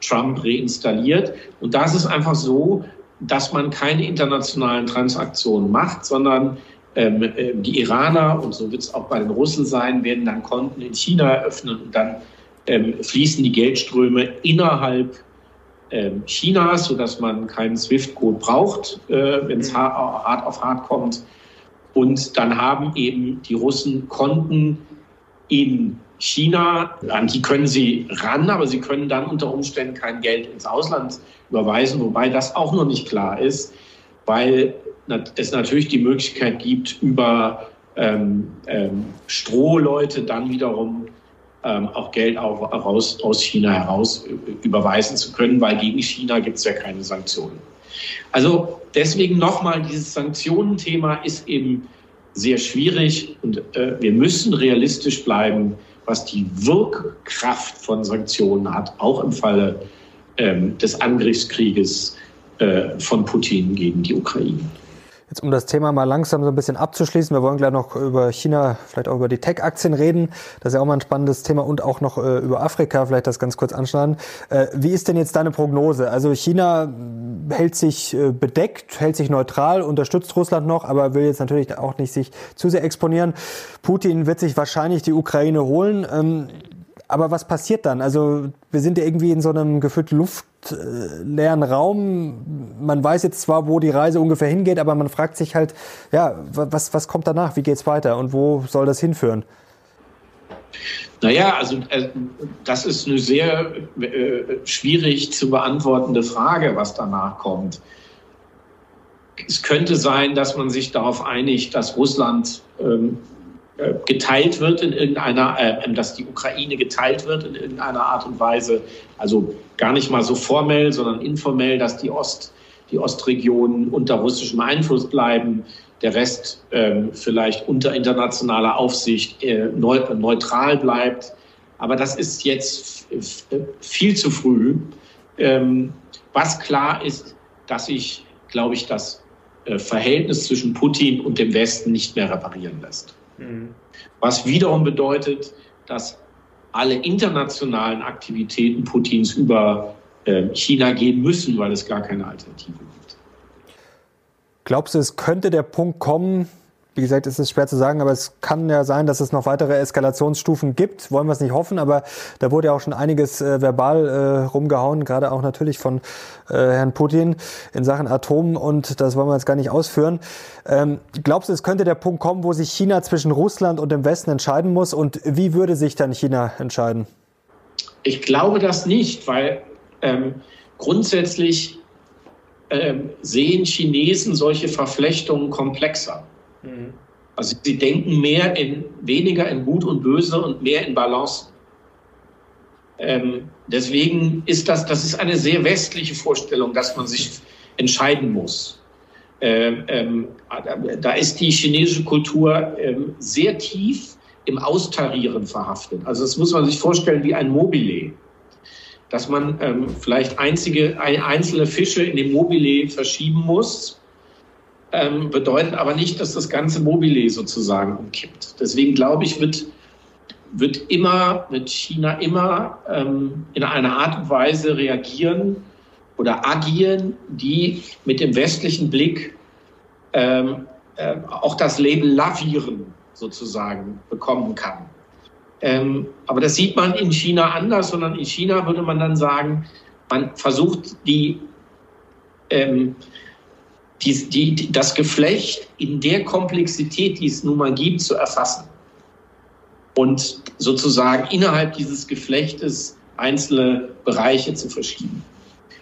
Trump reinstalliert. Und da ist es einfach so, dass man keine internationalen Transaktionen macht, sondern ähm, äh, die Iraner, und so wird es auch bei den Russen sein, werden dann Konten in China eröffnen und dann ähm, fließen die Geldströme innerhalb ähm, Chinas, sodass man keinen SWIFT-Code braucht, äh, wenn es mhm. hart auf hart kommt. Und dann haben eben die Russen Konten in China, an die können sie ran, aber sie können dann unter Umständen kein Geld ins Ausland überweisen, wobei das auch noch nicht klar ist, weil es natürlich die Möglichkeit gibt, über ähm, ähm, Strohleute dann wiederum ähm, auch Geld auch raus, aus China heraus überweisen zu können, weil gegen China gibt es ja keine Sanktionen. Also deswegen nochmal, dieses Sanktionenthema ist eben sehr schwierig und äh, wir müssen realistisch bleiben, was die Wirkkraft von Sanktionen hat, auch im Falle ähm, des Angriffskrieges äh, von Putin gegen die Ukraine. Jetzt um das Thema mal langsam so ein bisschen abzuschließen, wir wollen gleich noch über China, vielleicht auch über die Tech-Aktien reden. Das ist ja auch mal ein spannendes Thema und auch noch äh, über Afrika, vielleicht das ganz kurz anschneiden. Äh, wie ist denn jetzt deine Prognose? Also China hält sich äh, bedeckt, hält sich neutral, unterstützt Russland noch, aber will jetzt natürlich auch nicht sich zu sehr exponieren. Putin wird sich wahrscheinlich die Ukraine holen. Ähm, aber was passiert dann? Also wir sind ja irgendwie in so einem gefühlt luftleeren Raum. Man weiß jetzt zwar, wo die Reise ungefähr hingeht, aber man fragt sich halt, ja, was, was kommt danach? Wie geht's weiter? Und wo soll das hinführen? Naja, also äh, das ist eine sehr äh, schwierig zu beantwortende Frage, was danach kommt. Es könnte sein, dass man sich darauf einigt, dass Russland ähm, äh, geteilt wird in irgendeiner, äh, dass die Ukraine geteilt wird in irgendeiner Art und Weise. Also gar nicht mal so formell, sondern informell, dass die Ost, die Ostregionen unter russischem Einfluss bleiben, der Rest äh, vielleicht unter internationaler Aufsicht äh, neutral bleibt. Aber das ist jetzt viel zu früh. Ähm, was klar ist, dass sich, glaube ich, das äh, Verhältnis zwischen Putin und dem Westen nicht mehr reparieren lässt. Was wiederum bedeutet, dass alle internationalen Aktivitäten Putins über äh, China gehen müssen, weil es gar keine Alternative gibt. Glaubst du, es könnte der Punkt kommen, wie gesagt, es ist schwer zu sagen, aber es kann ja sein, dass es noch weitere Eskalationsstufen gibt. Wollen wir es nicht hoffen, aber da wurde ja auch schon einiges äh, verbal äh, rumgehauen, gerade auch natürlich von äh, Herrn Putin in Sachen Atom und das wollen wir jetzt gar nicht ausführen. Ähm, glaubst du, es könnte der Punkt kommen, wo sich China zwischen Russland und dem Westen entscheiden muss und wie würde sich dann China entscheiden? Ich glaube das nicht, weil ähm, grundsätzlich ähm, sehen Chinesen solche Verflechtungen komplexer. Mhm. Also sie denken mehr in weniger in Gut und Böse und mehr in Balance. Ähm, deswegen ist das, das ist eine sehr westliche Vorstellung, dass man sich entscheiden muss. Ähm, ähm, da ist die chinesische Kultur ähm, sehr tief im Austarieren verhaftet. Also das muss man sich vorstellen wie ein Mobile, dass man ähm, vielleicht einzige, ein, einzelne Fische in dem Mobile verschieben muss ähm, bedeutet aber nicht, dass das ganze Mobile sozusagen umkippt. Deswegen glaube ich, wird, wird immer, wird China immer ähm, in einer Art und Weise reagieren oder agieren, die mit dem westlichen Blick ähm, äh, auch das Label Lavieren sozusagen bekommen kann. Ähm, aber das sieht man in China anders, sondern in China würde man dann sagen, man versucht die ähm, die, die, das Geflecht in der Komplexität, die es nun mal gibt, zu erfassen. Und sozusagen innerhalb dieses Geflechtes einzelne Bereiche zu verschieben.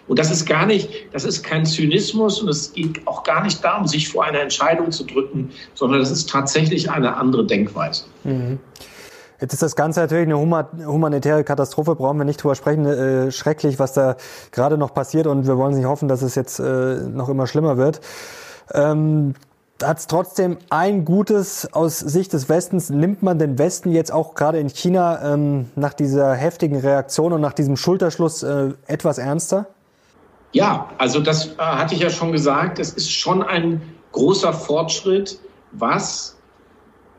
Und das ist gar nicht, das ist kein Zynismus und es geht auch gar nicht darum, sich vor einer Entscheidung zu drücken, sondern das ist tatsächlich eine andere Denkweise. Mhm. Jetzt ist das Ganze natürlich eine humanitäre Katastrophe, brauchen wir nicht drüber sprechen. Äh, schrecklich, was da gerade noch passiert und wir wollen nicht hoffen, dass es jetzt äh, noch immer schlimmer wird. Ähm, hat es trotzdem ein Gutes aus Sicht des Westens? Nimmt man den Westen jetzt auch gerade in China ähm, nach dieser heftigen Reaktion und nach diesem Schulterschluss äh, etwas ernster? Ja, also das äh, hatte ich ja schon gesagt. Es ist schon ein großer Fortschritt, was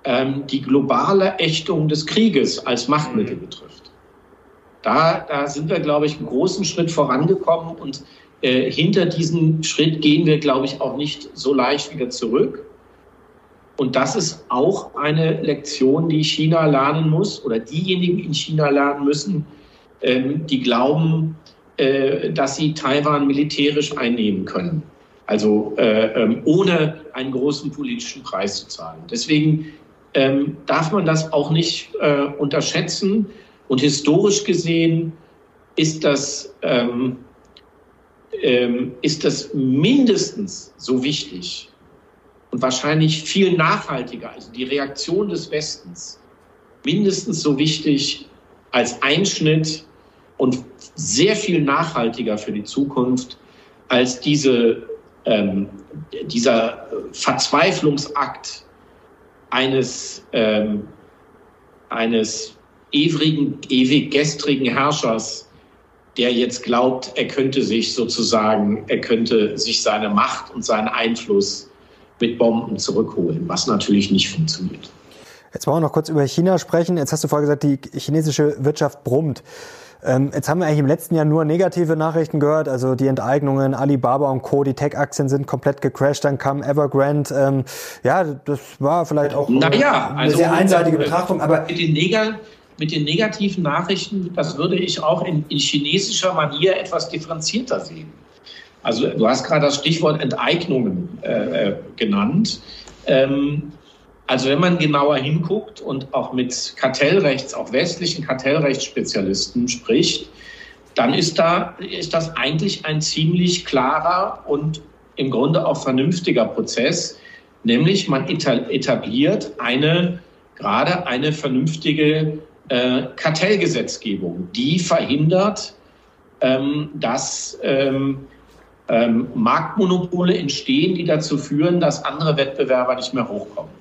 ähm, die globale Ächtung des Krieges als Machtmittel mhm. betrifft. Da, da sind wir, glaube ich, einen großen Schritt vorangekommen und äh, hinter diesen Schritt gehen wir, glaube ich, auch nicht so leicht wieder zurück. Und das ist auch eine Lektion, die China lernen muss oder diejenigen in China lernen müssen, ähm, die glauben, äh, dass sie Taiwan militärisch einnehmen können. Also äh, ähm, ohne einen großen politischen Preis zu zahlen. Deswegen ähm, darf man das auch nicht äh, unterschätzen. Und historisch gesehen ist das, ähm, ähm, ist das mindestens so wichtig und wahrscheinlich viel nachhaltiger, also die Reaktion des Westens, mindestens so wichtig als Einschnitt und sehr viel nachhaltiger für die Zukunft als diese, ähm, dieser Verzweiflungsakt eines, ähm, eines ewigen, ewig gestrigen Herrschers, der jetzt glaubt, er könnte sich sozusagen, er könnte sich seine Macht und seinen Einfluss mit Bomben zurückholen, was natürlich nicht funktioniert. Jetzt wollen wir noch kurz über China sprechen. Jetzt hast du vorher gesagt, die chinesische Wirtschaft brummt. Ähm, jetzt haben wir eigentlich im letzten Jahr nur negative Nachrichten gehört, also die Enteignungen, Alibaba und Co., die Tech-Aktien sind komplett gecrashed, dann kam Evergrande. Ähm, ja, das war vielleicht auch naja, eine also, sehr einseitige Betrachtung, aber mit den, Neg mit den negativen Nachrichten, das würde ich auch in, in chinesischer Manier etwas differenzierter sehen. Also du hast gerade das Stichwort Enteignungen äh, äh genannt. Ähm, also wenn man genauer hinguckt und auch mit Kartellrechts, auch westlichen Kartellrechtsspezialisten spricht, dann ist, da, ist das eigentlich ein ziemlich klarer und im Grunde auch vernünftiger Prozess, nämlich man etabliert eine, gerade eine vernünftige äh, Kartellgesetzgebung, die verhindert, ähm, dass ähm, ähm, Marktmonopole entstehen, die dazu führen, dass andere Wettbewerber nicht mehr hochkommen.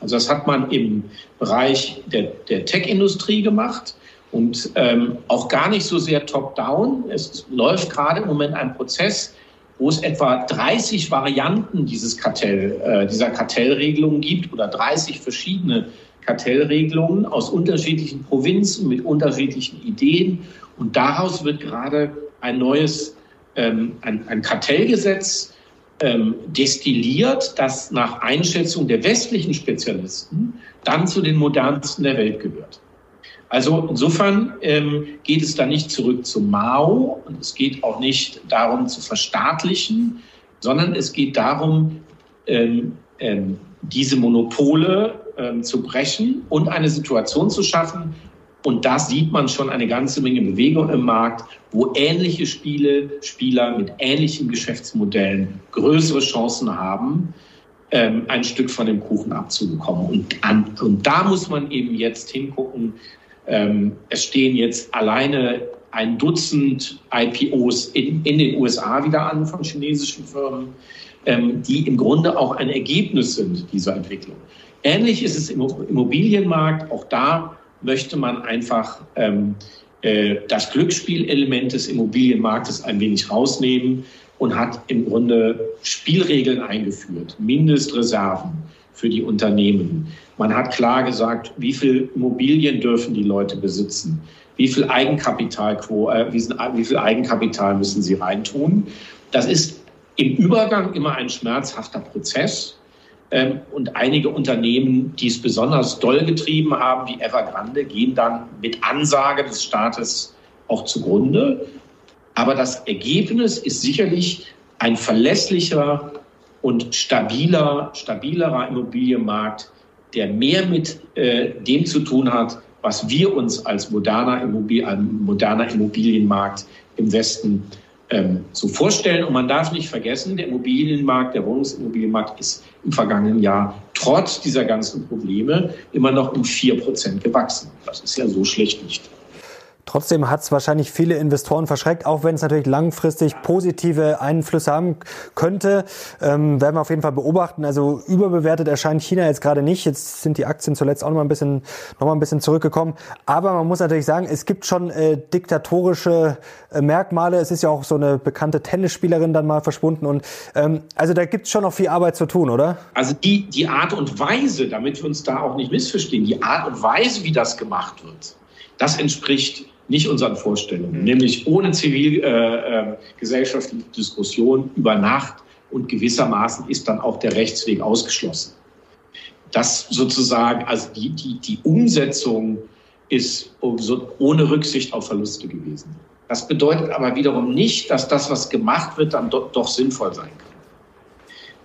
Also das hat man im Bereich der, der Tech-Industrie gemacht und ähm, auch gar nicht so sehr top-down. Es läuft gerade im Moment ein Prozess, wo es etwa 30 Varianten dieses Kartell, äh, dieser Kartellregelungen gibt oder 30 verschiedene Kartellregelungen aus unterschiedlichen Provinzen mit unterschiedlichen Ideen. Und daraus wird gerade ein neues ähm, ein, ein Kartellgesetz ähm, destilliert, das nach Einschätzung der westlichen Spezialisten dann zu den modernsten der Welt gehört. Also insofern ähm, geht es da nicht zurück zu Mao und es geht auch nicht darum zu verstaatlichen, sondern es geht darum, ähm, ähm, diese Monopole ähm, zu brechen und eine Situation zu schaffen, und da sieht man schon eine ganze Menge Bewegung im Markt, wo ähnliche Spiele, Spieler mit ähnlichen Geschäftsmodellen größere Chancen haben, ähm, ein Stück von dem Kuchen abzubekommen. Und, an, und da muss man eben jetzt hingucken. Ähm, es stehen jetzt alleine ein Dutzend IPOs in, in den USA wieder an von chinesischen Firmen, ähm, die im Grunde auch ein Ergebnis sind dieser Entwicklung. Ähnlich ist es im Immobilienmarkt. Auch da möchte man einfach ähm, äh, das Glücksspielelement des Immobilienmarktes ein wenig rausnehmen und hat im Grunde Spielregeln eingeführt, Mindestreserven für die Unternehmen. Man hat klar gesagt, wie viel Immobilien dürfen die Leute besitzen, wie viel Eigenkapital, äh, wie viel Eigenkapital müssen sie reintun. Das ist im Übergang immer ein schmerzhafter Prozess. Ähm, und einige Unternehmen, die es besonders doll getrieben haben, wie Evergrande, gehen dann mit Ansage des Staates auch zugrunde. Aber das Ergebnis ist sicherlich ein verlässlicher und stabiler, stabilerer Immobilienmarkt, der mehr mit äh, dem zu tun hat, was wir uns als moderner, Immobilien, moderner Immobilienmarkt im Westen ähm, so vorstellen. Und man darf nicht vergessen, der Immobilienmarkt, der Wohnungsimmobilienmarkt ist im vergangenen Jahr trotz dieser ganzen Probleme immer noch um vier Prozent gewachsen. Das ist ja so schlecht nicht. Trotzdem hat es wahrscheinlich viele Investoren verschreckt, auch wenn es natürlich langfristig positive Einflüsse haben könnte. Ähm, werden wir auf jeden Fall beobachten. Also überbewertet erscheint China jetzt gerade nicht. Jetzt sind die Aktien zuletzt auch noch mal ein bisschen, noch mal ein bisschen zurückgekommen. Aber man muss natürlich sagen, es gibt schon äh, diktatorische äh, Merkmale. Es ist ja auch so eine bekannte Tennisspielerin dann mal verschwunden. Und ähm, also da gibt es schon noch viel Arbeit zu tun, oder? Also die, die Art und Weise, damit wir uns da auch nicht missverstehen, die Art und Weise, wie das gemacht wird, das entspricht nicht unseren Vorstellungen, mhm. nämlich ohne zivilgesellschaftliche äh, äh, Diskussion über Nacht und gewissermaßen ist dann auch der Rechtsweg ausgeschlossen. Das sozusagen, also die, die, die Umsetzung ist ohne Rücksicht auf Verluste gewesen. Das bedeutet aber wiederum nicht, dass das, was gemacht wird, dann doch, doch sinnvoll sein kann.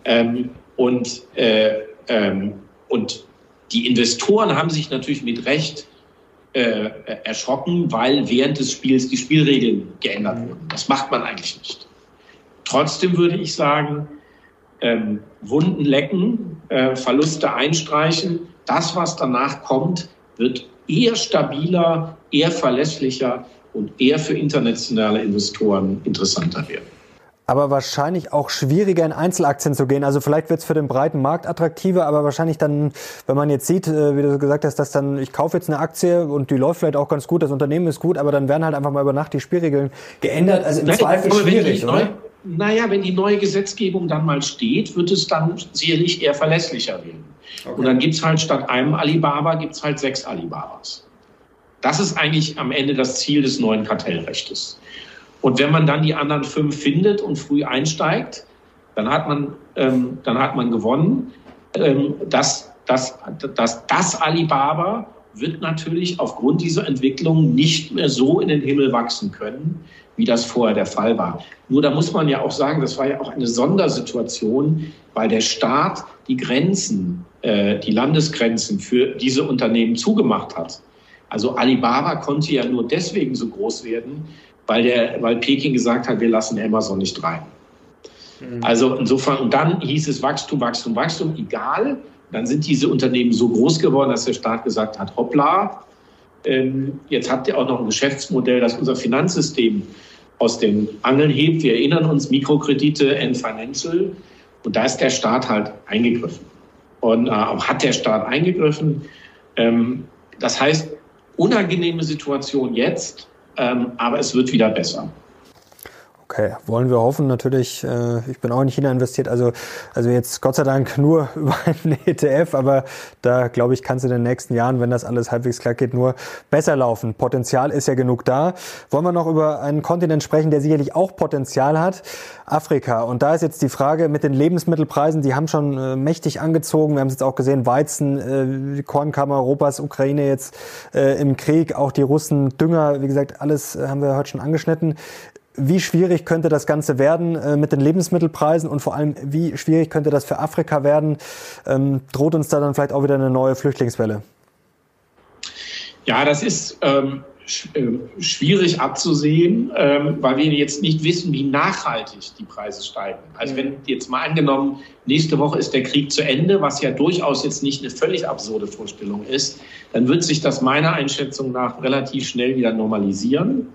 Ähm, und, äh, ähm, und die Investoren haben sich natürlich mit Recht äh, erschrocken, weil während des Spiels die Spielregeln geändert wurden. Das macht man eigentlich nicht. Trotzdem würde ich sagen, ähm, Wunden lecken, äh, Verluste einstreichen. Das, was danach kommt, wird eher stabiler, eher verlässlicher und eher für internationale Investoren interessanter werden aber wahrscheinlich auch schwieriger in Einzelaktien zu gehen. Also vielleicht wird es für den breiten Markt attraktiver, aber wahrscheinlich dann, wenn man jetzt sieht, äh, wie du gesagt hast, dass dann, ich kaufe jetzt eine Aktie und die läuft vielleicht auch ganz gut, das Unternehmen ist gut, aber dann werden halt einfach mal über Nacht die Spielregeln geändert. Also im Nein, Zweifel schwierig, oder? naja, wenn die neue Gesetzgebung dann mal steht, wird es dann sicherlich eher verlässlicher werden. Okay. Und dann gibt's halt statt einem Alibaba, gibt's halt sechs Alibabas. Das ist eigentlich am Ende das Ziel des neuen Kartellrechtes. Und wenn man dann die anderen fünf findet und früh einsteigt, dann hat man, ähm, dann hat man gewonnen. Ähm, das, das, das, das Alibaba wird natürlich aufgrund dieser Entwicklung nicht mehr so in den Himmel wachsen können, wie das vorher der Fall war. Nur da muss man ja auch sagen, das war ja auch eine Sondersituation, weil der Staat die Grenzen, äh, die Landesgrenzen für diese Unternehmen zugemacht hat. Also Alibaba konnte ja nur deswegen so groß werden, weil, der, weil Peking gesagt hat, wir lassen Amazon nicht rein. Also insofern, und dann hieß es Wachstum, Wachstum, Wachstum, egal. Dann sind diese Unternehmen so groß geworden, dass der Staat gesagt hat, hoppla, ähm, jetzt habt ihr auch noch ein Geschäftsmodell, das unser Finanzsystem aus den Angeln hebt. Wir erinnern uns, Mikrokredite and Financial. Und da ist der Staat halt eingegriffen. Und äh, hat der Staat eingegriffen. Ähm, das heißt, unangenehme Situation jetzt, aber es wird wieder besser. Okay, wollen wir hoffen. Natürlich, äh, ich bin auch in China investiert, also, also jetzt Gott sei Dank nur über einen ETF, aber da glaube ich, kann es in den nächsten Jahren, wenn das alles halbwegs klar geht, nur besser laufen. Potenzial ist ja genug da. Wollen wir noch über einen Kontinent sprechen, der sicherlich auch Potenzial hat? Afrika. Und da ist jetzt die Frage mit den Lebensmittelpreisen, die haben schon äh, mächtig angezogen. Wir haben es jetzt auch gesehen, Weizen, äh, Kornkammer Europas, Ukraine jetzt äh, im Krieg, auch die Russen, Dünger, wie gesagt, alles äh, haben wir heute schon angeschnitten. Wie schwierig könnte das Ganze werden äh, mit den Lebensmittelpreisen und vor allem, wie schwierig könnte das für Afrika werden? Ähm, droht uns da dann vielleicht auch wieder eine neue Flüchtlingswelle? Ja, das ist ähm, sch äh, schwierig abzusehen, ähm, weil wir jetzt nicht wissen, wie nachhaltig die Preise steigen. Also wenn jetzt mal angenommen, nächste Woche ist der Krieg zu Ende, was ja durchaus jetzt nicht eine völlig absurde Vorstellung ist, dann wird sich das meiner Einschätzung nach relativ schnell wieder normalisieren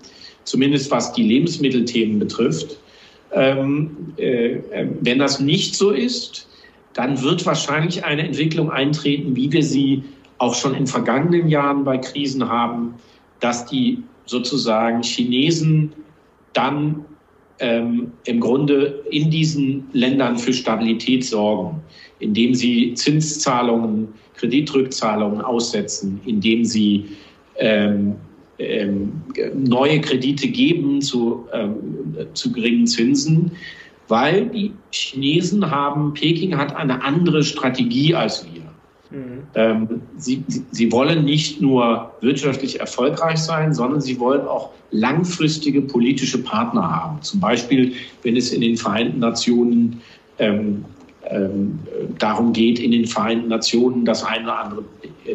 zumindest was die Lebensmittelthemen betrifft. Ähm, äh, äh, wenn das nicht so ist, dann wird wahrscheinlich eine Entwicklung eintreten, wie wir sie auch schon in vergangenen Jahren bei Krisen haben, dass die sozusagen Chinesen dann ähm, im Grunde in diesen Ländern für Stabilität sorgen, indem sie Zinszahlungen, Kreditrückzahlungen aussetzen, indem sie ähm, ähm, neue Kredite geben zu, ähm, zu geringen Zinsen, weil die Chinesen haben, Peking hat eine andere Strategie als wir. Mhm. Ähm, sie, sie wollen nicht nur wirtschaftlich erfolgreich sein, sondern sie wollen auch langfristige politische Partner haben. Zum Beispiel, wenn es in den Vereinten Nationen ähm, ähm, darum geht, in den Vereinten Nationen das eine oder andere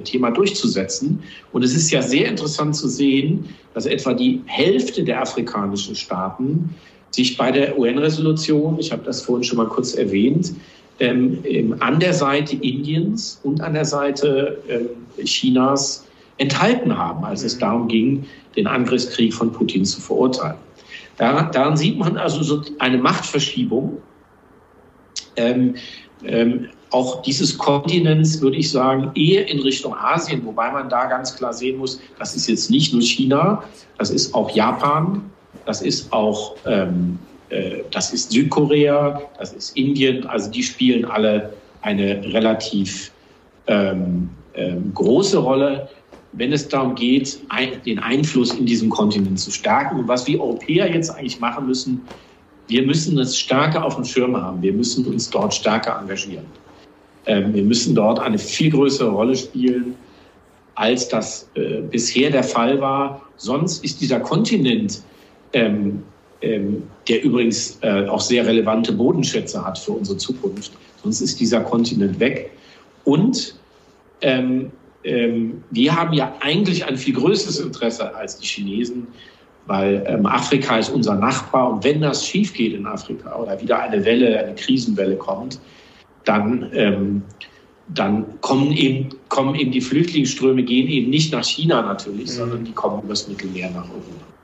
Thema durchzusetzen. Und es ist ja sehr interessant zu sehen, dass etwa die Hälfte der afrikanischen Staaten sich bei der UN-Resolution, ich habe das vorhin schon mal kurz erwähnt, ähm, an der Seite Indiens und an der Seite äh, Chinas enthalten haben, als es darum ging, den Angriffskrieg von Putin zu verurteilen. Daran, daran sieht man also so eine Machtverschiebung. Ähm, ähm, auch dieses Kontinents, würde ich sagen, eher in Richtung Asien, wobei man da ganz klar sehen muss, das ist jetzt nicht nur China, das ist auch Japan, das ist auch ähm, äh, das ist Südkorea, das ist Indien, also die spielen alle eine relativ ähm, ähm, große Rolle, wenn es darum geht, ein, den Einfluss in diesem Kontinent zu stärken. Und was wir Europäer jetzt eigentlich machen müssen, wir müssen es stärker auf dem Schirm haben. Wir müssen uns dort stärker engagieren. Ähm, wir müssen dort eine viel größere Rolle spielen, als das äh, bisher der Fall war. Sonst ist dieser Kontinent ähm, ähm, der übrigens äh, auch sehr relevante Bodenschätze hat für unsere Zukunft. Sonst ist dieser Kontinent weg. Und ähm, ähm, wir haben ja eigentlich ein viel größeres Interesse als die Chinesen, weil ähm, Afrika ist unser Nachbar. Und wenn das schief geht in Afrika oder wieder eine Welle, eine Krisenwelle kommt, dann, ähm, dann kommen, eben, kommen eben die Flüchtlingsströme, gehen eben nicht nach China natürlich, mhm. sondern die kommen übers Mittelmeer nach Europa.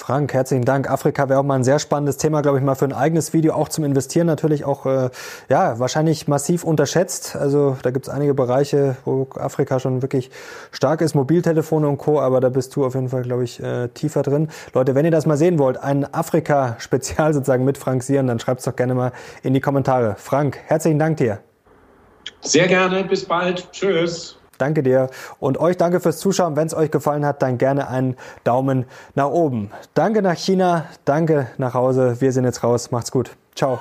Frank, herzlichen Dank. Afrika wäre auch mal ein sehr spannendes Thema, glaube ich, mal für ein eigenes Video, auch zum Investieren natürlich auch, äh, ja, wahrscheinlich massiv unterschätzt. Also da gibt es einige Bereiche, wo Afrika schon wirklich stark ist, Mobiltelefone und Co., aber da bist du auf jeden Fall, glaube ich, äh, tiefer drin. Leute, wenn ihr das mal sehen wollt, ein Afrika-Spezial sozusagen mit Frank Sieren, dann schreibt es doch gerne mal in die Kommentare. Frank, herzlichen Dank dir. Sehr gerne, bis bald. Tschüss. Danke dir und euch danke fürs Zuschauen. Wenn es euch gefallen hat, dann gerne einen Daumen nach oben. Danke nach China, danke nach Hause. Wir sind jetzt raus. Macht's gut. Ciao.